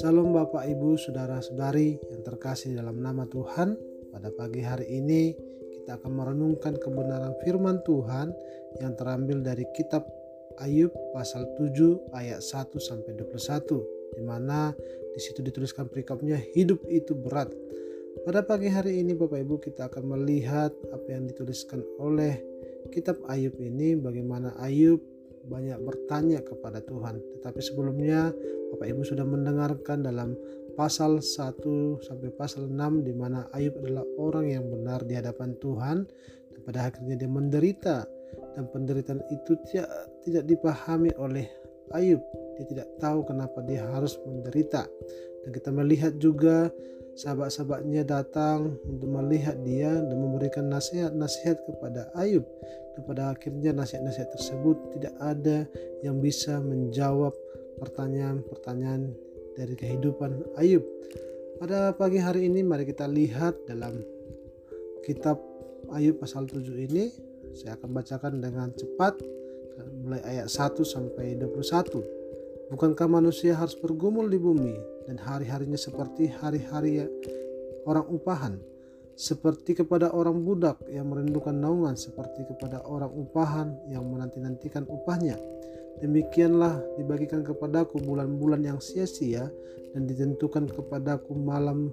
Salam Bapak Ibu Saudara-saudari yang terkasih dalam nama Tuhan Pada pagi hari ini kita akan merenungkan kebenaran firman Tuhan yang terambil dari kitab Ayub pasal 7 ayat 1 sampai 21 di mana di situ dituliskan perikopnya hidup itu berat. Pada pagi hari ini Bapak Ibu kita akan melihat apa yang dituliskan oleh kitab Ayub ini bagaimana Ayub banyak bertanya kepada Tuhan. Tetapi sebelumnya Bapak Ibu sudah mendengarkan dalam pasal 1 sampai pasal 6 di mana Ayub adalah orang yang benar di hadapan Tuhan dan pada akhirnya dia menderita dan penderitaan itu tidak tidak dipahami oleh Ayub. Dia tidak tahu kenapa dia harus menderita. Dan kita melihat juga sahabat-sahabatnya datang untuk melihat dia dan memberikan nasihat-nasihat kepada Ayub dan pada akhirnya nasihat-nasihat tersebut tidak ada yang bisa menjawab pertanyaan-pertanyaan dari kehidupan Ayub. Pada pagi hari ini mari kita lihat dalam kitab Ayub pasal 7 ini. Saya akan bacakan dengan cepat mulai ayat 1 sampai 21 Bukankah manusia harus bergumul di bumi dan hari-harinya seperti hari-hari orang upahan? Seperti kepada orang budak yang merindukan naungan, seperti kepada orang upahan yang menanti-nantikan upahnya. Demikianlah dibagikan kepadaku bulan-bulan yang sia-sia dan ditentukan kepadaku malam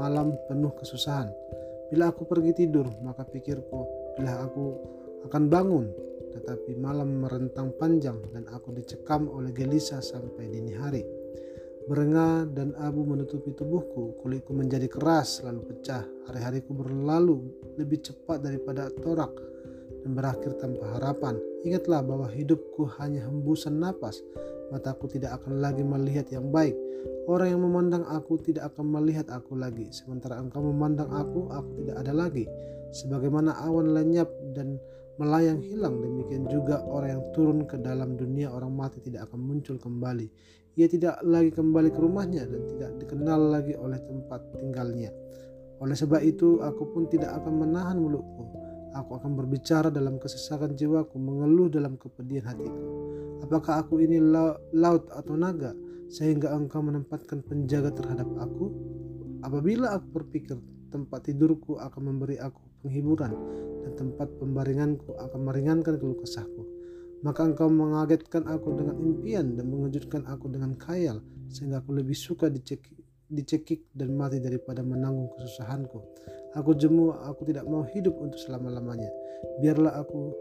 malam penuh kesusahan. Bila aku pergi tidur, maka pikirku, bila aku akan bangun, tetapi malam merentang panjang dan aku dicekam oleh gelisah sampai dini hari. Berenga dan abu menutupi tubuhku, kulitku menjadi keras lalu pecah. Hari-hariku berlalu lebih cepat daripada torak dan berakhir tanpa harapan. Ingatlah bahwa hidupku hanya hembusan napas. Mataku tidak akan lagi melihat yang baik. Orang yang memandang aku tidak akan melihat aku lagi. Sementara engkau memandang aku, aku tidak ada lagi. Sebagaimana awan lenyap dan melayang hilang demikian juga orang yang turun ke dalam dunia orang mati tidak akan muncul kembali ia tidak lagi kembali ke rumahnya dan tidak dikenal lagi oleh tempat tinggalnya. Oleh sebab itu aku pun tidak akan menahan mulutku. Aku akan berbicara dalam kesesakan jiwaku mengeluh dalam kepedihan hatiku. Apakah aku ini laut atau naga sehingga engkau menempatkan penjaga terhadap aku? Apabila aku berpikir tempat tidurku akan memberi aku penghiburan dan tempat pembaringanku akan meringankan keluh kesahku. Maka engkau mengagetkan aku dengan impian dan mengejutkan aku dengan khayal sehingga aku lebih suka dicekik, dicekik dan mati daripada menanggung kesusahanku. Aku jemu, aku tidak mau hidup untuk selama-lamanya. Biarlah aku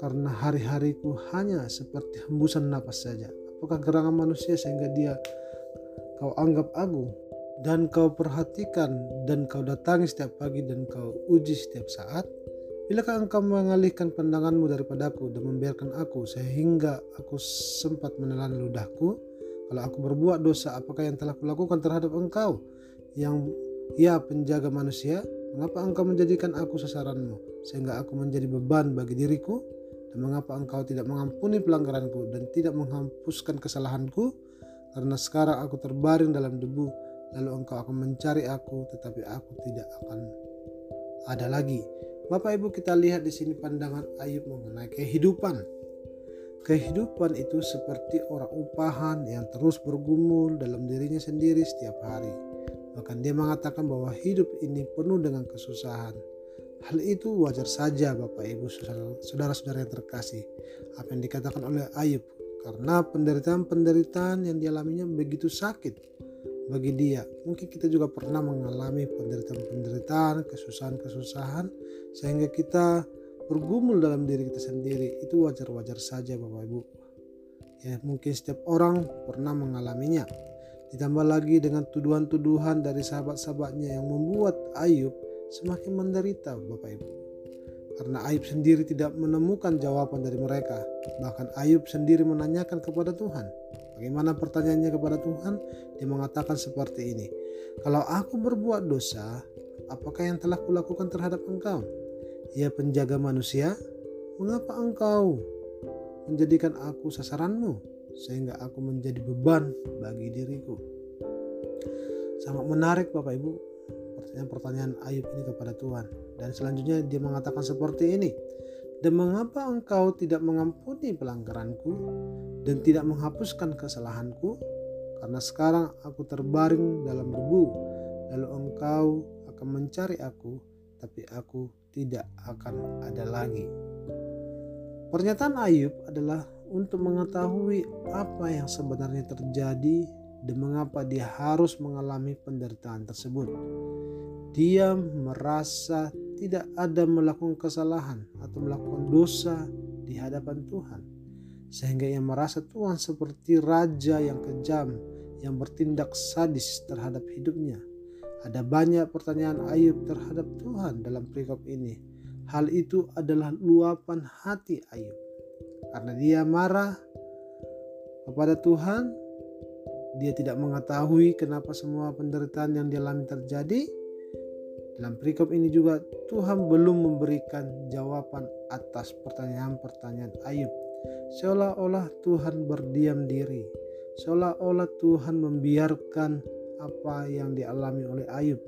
karena hari-hariku hanya seperti hembusan napas saja. Apakah gerangan manusia sehingga dia kau anggap agung dan kau perhatikan dan kau datangi setiap pagi dan kau uji setiap saat, bilakah engkau mengalihkan pandanganmu daripadaku dan membiarkan aku sehingga aku sempat menelan ludahku? Kalau aku berbuat dosa, apakah yang telah kulakukan terhadap engkau? Yang ya penjaga manusia, mengapa engkau menjadikan aku sasaranmu sehingga aku menjadi beban bagi diriku? Dan mengapa engkau tidak mengampuni pelanggaranku dan tidak menghapuskan kesalahanku? Karena sekarang aku terbaring dalam debu lalu engkau akan mencari aku tetapi aku tidak akan ada lagi. Bapak Ibu kita lihat di sini pandangan Ayub mengenai kehidupan. Kehidupan itu seperti orang upahan yang terus bergumul dalam dirinya sendiri setiap hari. Bahkan dia mengatakan bahwa hidup ini penuh dengan kesusahan. Hal itu wajar saja Bapak Ibu saudara-saudara yang terkasih. Apa yang dikatakan oleh Ayub karena penderitaan-penderitaan yang dialaminya begitu sakit bagi dia. Mungkin kita juga pernah mengalami penderitaan-penderitaan, kesusahan-kesusahan sehingga kita bergumul dalam diri kita sendiri. Itu wajar-wajar saja Bapak Ibu. Ya, mungkin setiap orang pernah mengalaminya. Ditambah lagi dengan tuduhan-tuduhan dari sahabat-sahabatnya yang membuat Ayub semakin menderita Bapak Ibu. Karena Ayub sendiri tidak menemukan jawaban dari mereka. Bahkan Ayub sendiri menanyakan kepada Tuhan, Bagaimana pertanyaannya kepada Tuhan? Dia mengatakan seperti ini. Kalau aku berbuat dosa, apakah yang telah kulakukan terhadap engkau? Ya penjaga manusia, mengapa engkau menjadikan aku sasaranmu sehingga aku menjadi beban bagi diriku? Sangat menarik Bapak Ibu pertanyaan-pertanyaan Ayub ini kepada Tuhan. Dan selanjutnya dia mengatakan seperti ini. Dan mengapa engkau tidak mengampuni pelanggaranku dan tidak menghapuskan kesalahanku? Karena sekarang aku terbaring dalam debu, lalu engkau akan mencari aku, tapi aku tidak akan ada lagi. Pernyataan Ayub adalah untuk mengetahui apa yang sebenarnya terjadi dan mengapa dia harus mengalami penderitaan tersebut. Dia merasa tidak ada melakukan kesalahan atau melakukan dosa di hadapan Tuhan, sehingga ia merasa Tuhan seperti raja yang kejam yang bertindak sadis terhadap hidupnya. Ada banyak pertanyaan Ayub terhadap Tuhan dalam perikop ini. Hal itu adalah luapan hati Ayub. Karena dia marah kepada Tuhan, dia tidak mengetahui kenapa semua penderitaan yang dialami terjadi. Dalam perikop ini juga Tuhan belum memberikan jawaban atas pertanyaan-pertanyaan Ayub. Seolah-olah Tuhan berdiam diri, seolah-olah Tuhan membiarkan apa yang dialami oleh Ayub.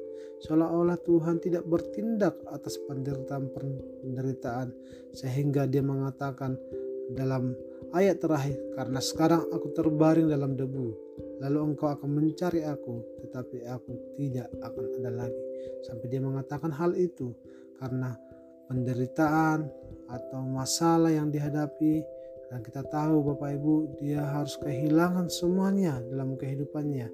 Seolah-olah Tuhan tidak bertindak atas penderitaan-penderitaan sehingga dia mengatakan dalam ayat terakhir, karena sekarang aku terbaring dalam debu, lalu engkau akan mencari aku, tetapi aku tidak akan ada lagi. Sampai dia mengatakan hal itu karena penderitaan atau masalah yang dihadapi dan kita tahu Bapak Ibu dia harus kehilangan semuanya dalam kehidupannya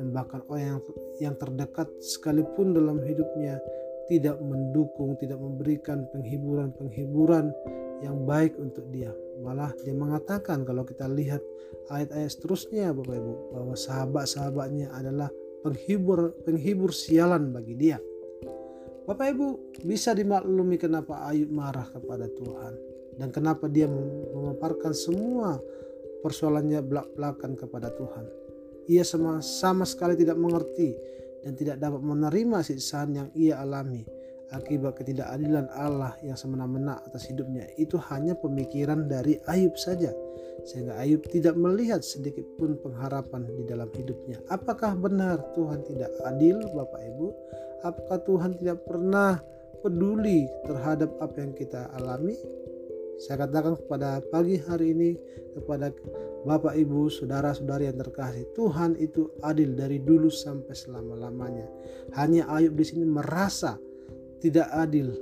dan bahkan orang yang, yang terdekat sekalipun dalam hidupnya tidak mendukung, tidak memberikan penghiburan-penghiburan yang baik untuk dia. Malah dia mengatakan kalau kita lihat ayat-ayat seterusnya Bapak Ibu bahwa sahabat-sahabatnya adalah penghibur penghibur sialan bagi dia. Bapak Ibu bisa dimaklumi kenapa Ayub marah kepada Tuhan dan kenapa dia memaparkan semua persoalannya belak-belakan kepada Tuhan. Ia sama, sama sekali tidak mengerti dan tidak dapat menerima siksaan yang ia alami akibat ketidakadilan Allah yang semena-mena atas hidupnya. Itu hanya pemikiran dari Ayub saja. Sehingga Ayub tidak melihat sedikit pun pengharapan di dalam hidupnya. Apakah benar Tuhan tidak adil Bapak Ibu? Apakah Tuhan tidak pernah peduli terhadap apa yang kita alami? Saya katakan kepada pagi hari ini kepada Bapak, Ibu, saudara-saudari yang terkasih, Tuhan itu adil dari dulu sampai selama-lamanya. Hanya Ayub di sini merasa tidak adil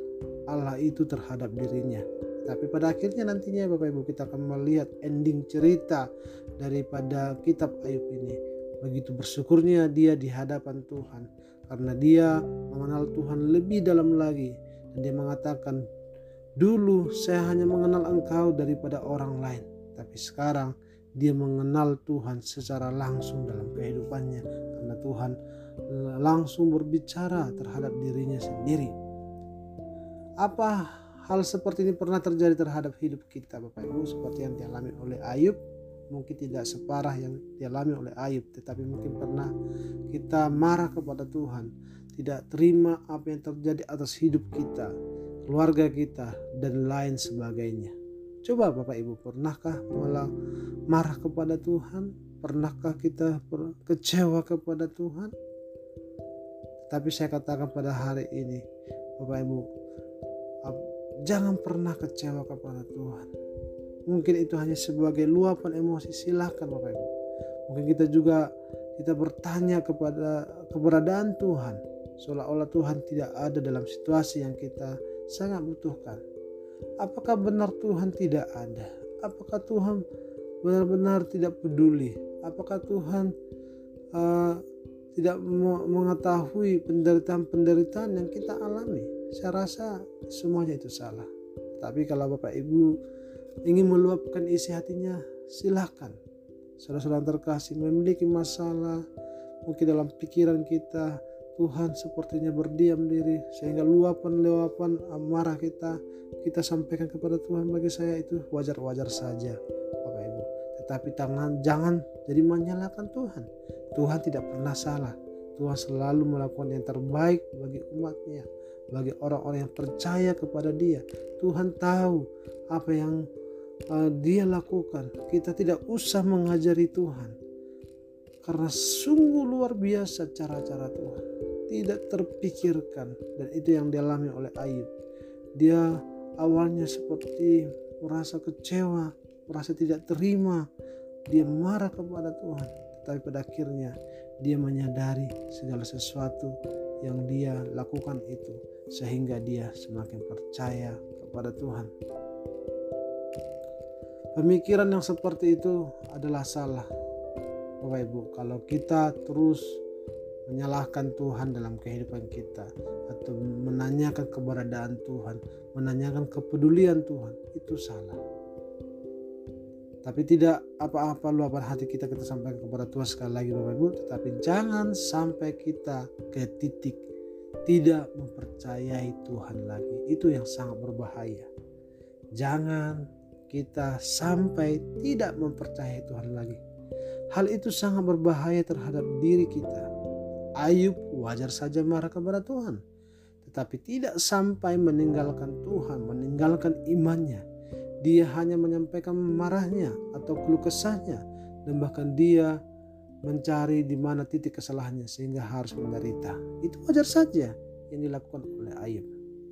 Allah itu terhadap dirinya. Tapi pada akhirnya nantinya Bapak Ibu kita akan melihat ending cerita daripada kitab Ayub ini. Begitu bersyukurnya dia di hadapan Tuhan karena dia mengenal Tuhan lebih dalam lagi dan dia mengatakan dulu saya hanya mengenal engkau daripada orang lain tapi sekarang dia mengenal Tuhan secara langsung dalam kehidupannya karena Tuhan langsung berbicara terhadap dirinya sendiri. Apa hal seperti ini pernah terjadi terhadap hidup kita Bapak Ibu seperti yang dialami oleh Ayub mungkin tidak separah yang dialami oleh Ayub tetapi mungkin pernah kita marah kepada Tuhan tidak terima apa yang terjadi atas hidup kita keluarga kita dan lain sebagainya Coba Bapak Ibu, pernahkah malah marah kepada Tuhan? Pernahkah kita kecewa kepada Tuhan? Tapi saya katakan pada hari ini, Bapak Ibu, jangan pernah kecewa kepada Tuhan. Mungkin itu hanya sebagai luapan emosi, silahkan Bapak Ibu. Mungkin kita juga kita bertanya kepada keberadaan Tuhan, seolah-olah Tuhan tidak ada dalam situasi yang kita sangat butuhkan. Apakah benar Tuhan tidak ada? Apakah Tuhan benar-benar tidak peduli? Apakah Tuhan uh, tidak mengetahui penderitaan-penderitaan yang kita alami? Saya rasa semuanya itu salah. Tapi kalau Bapak Ibu ingin meluapkan isi hatinya, silahkan. Saudara-saudara terkasih memiliki masalah mungkin dalam pikiran kita, Tuhan sepertinya berdiam diri sehingga luapan-luapan amarah kita kita sampaikan kepada Tuhan bagi saya itu wajar-wajar saja Bapak Ibu tetapi tangan jangan jadi menyalahkan Tuhan Tuhan tidak pernah salah Tuhan selalu melakukan yang terbaik bagi umatnya bagi orang-orang yang percaya kepada dia. Tuhan tahu apa yang uh, dia lakukan. Kita tidak usah mengajari Tuhan karena sungguh luar biasa cara-cara Tuhan. Tidak terpikirkan dan itu yang dialami oleh Ayub. Dia awalnya seperti merasa kecewa, merasa tidak terima, dia marah kepada Tuhan, tetapi pada akhirnya dia menyadari segala sesuatu yang dia lakukan itu sehingga dia semakin percaya kepada Tuhan. Pemikiran yang seperti itu adalah salah. Bapak Ibu, kalau kita terus menyalahkan Tuhan dalam kehidupan kita atau menanyakan keberadaan Tuhan, menanyakan kepedulian Tuhan, itu salah. Tapi tidak apa-apa luapan hati kita kita sampaikan kepada Tuhan sekali lagi Bapak Ibu, tetapi jangan sampai kita ke titik tidak mempercayai Tuhan lagi. Itu yang sangat berbahaya. Jangan kita sampai tidak mempercayai Tuhan lagi. Hal itu sangat berbahaya terhadap diri kita Ayub wajar saja marah kepada Tuhan, tetapi tidak sampai meninggalkan Tuhan, meninggalkan imannya. Dia hanya menyampaikan marahnya atau keluh kesahnya, dan bahkan dia mencari di mana titik kesalahannya sehingga harus menderita. Itu wajar saja yang dilakukan oleh Ayub.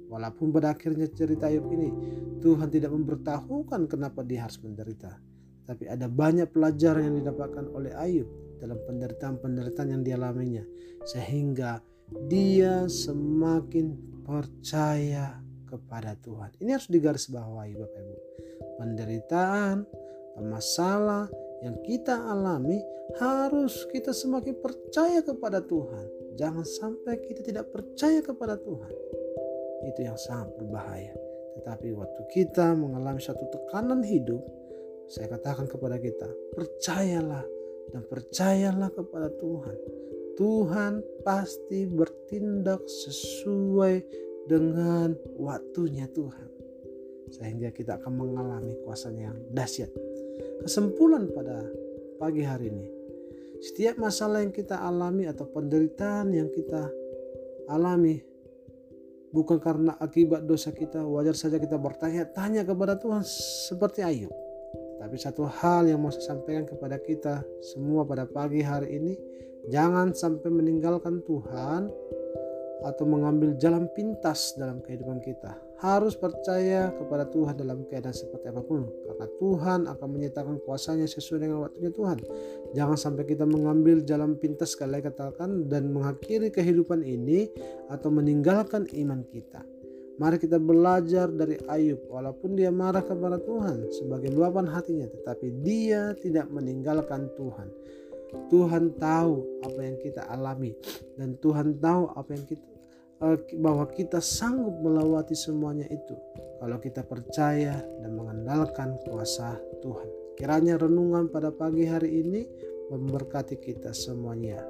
Walaupun pada akhirnya cerita Ayub ini Tuhan tidak memberitahukan kenapa dia harus menderita. Tapi ada banyak pelajaran yang didapatkan oleh Ayub dalam penderitaan-penderitaan yang dialaminya sehingga dia semakin percaya kepada Tuhan. Ini harus digarisbawahi Bapak Ibu. Penderitaan, masalah yang kita alami harus kita semakin percaya kepada Tuhan. Jangan sampai kita tidak percaya kepada Tuhan. Itu yang sangat berbahaya. Tetapi waktu kita mengalami satu tekanan hidup, saya katakan kepada kita, percayalah dan percayalah kepada Tuhan. Tuhan pasti bertindak sesuai dengan waktunya Tuhan. Sehingga kita akan mengalami kuasanya yang dahsyat. Kesimpulan pada pagi hari ini. Setiap masalah yang kita alami atau penderitaan yang kita alami bukan karena akibat dosa kita, wajar saja kita bertanya-tanya kepada Tuhan seperti Ayub. Tapi satu hal yang mau saya sampaikan kepada kita semua pada pagi hari ini, jangan sampai meninggalkan Tuhan atau mengambil jalan pintas dalam kehidupan kita. Harus percaya kepada Tuhan dalam keadaan seperti apa pun. Karena Tuhan akan menyatakan kuasanya sesuai dengan waktunya Tuhan. Jangan sampai kita mengambil jalan pintas sekali katakan dan mengakhiri kehidupan ini atau meninggalkan iman kita. Mari kita belajar dari Ayub walaupun dia marah kepada Tuhan sebagai luapan hatinya tetapi dia tidak meninggalkan Tuhan. Tuhan tahu apa yang kita alami dan Tuhan tahu apa yang kita bahwa kita sanggup melewati semuanya itu kalau kita percaya dan mengandalkan kuasa Tuhan. Kiranya renungan pada pagi hari ini memberkati kita semuanya.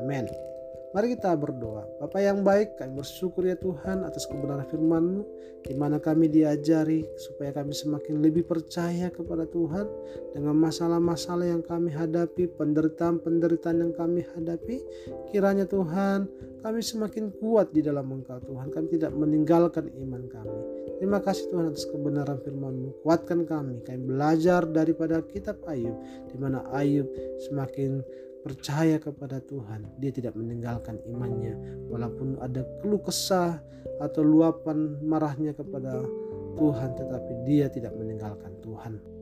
Amin. Mari kita berdoa. Bapak yang baik, kami bersyukur ya Tuhan atas kebenaran firman-Mu di mana kami diajari supaya kami semakin lebih percaya kepada Tuhan dengan masalah-masalah yang kami hadapi, penderitaan-penderitaan yang kami hadapi. Kiranya Tuhan, kami semakin kuat di dalam Engkau Tuhan. Kami tidak meninggalkan iman kami. Terima kasih Tuhan atas kebenaran firman-Mu. Kuatkan kami. Kami belajar daripada kitab Ayub di mana Ayub semakin percaya kepada Tuhan, dia tidak meninggalkan imannya walaupun ada keluh kesah atau luapan marahnya kepada Tuhan tetapi dia tidak meninggalkan Tuhan.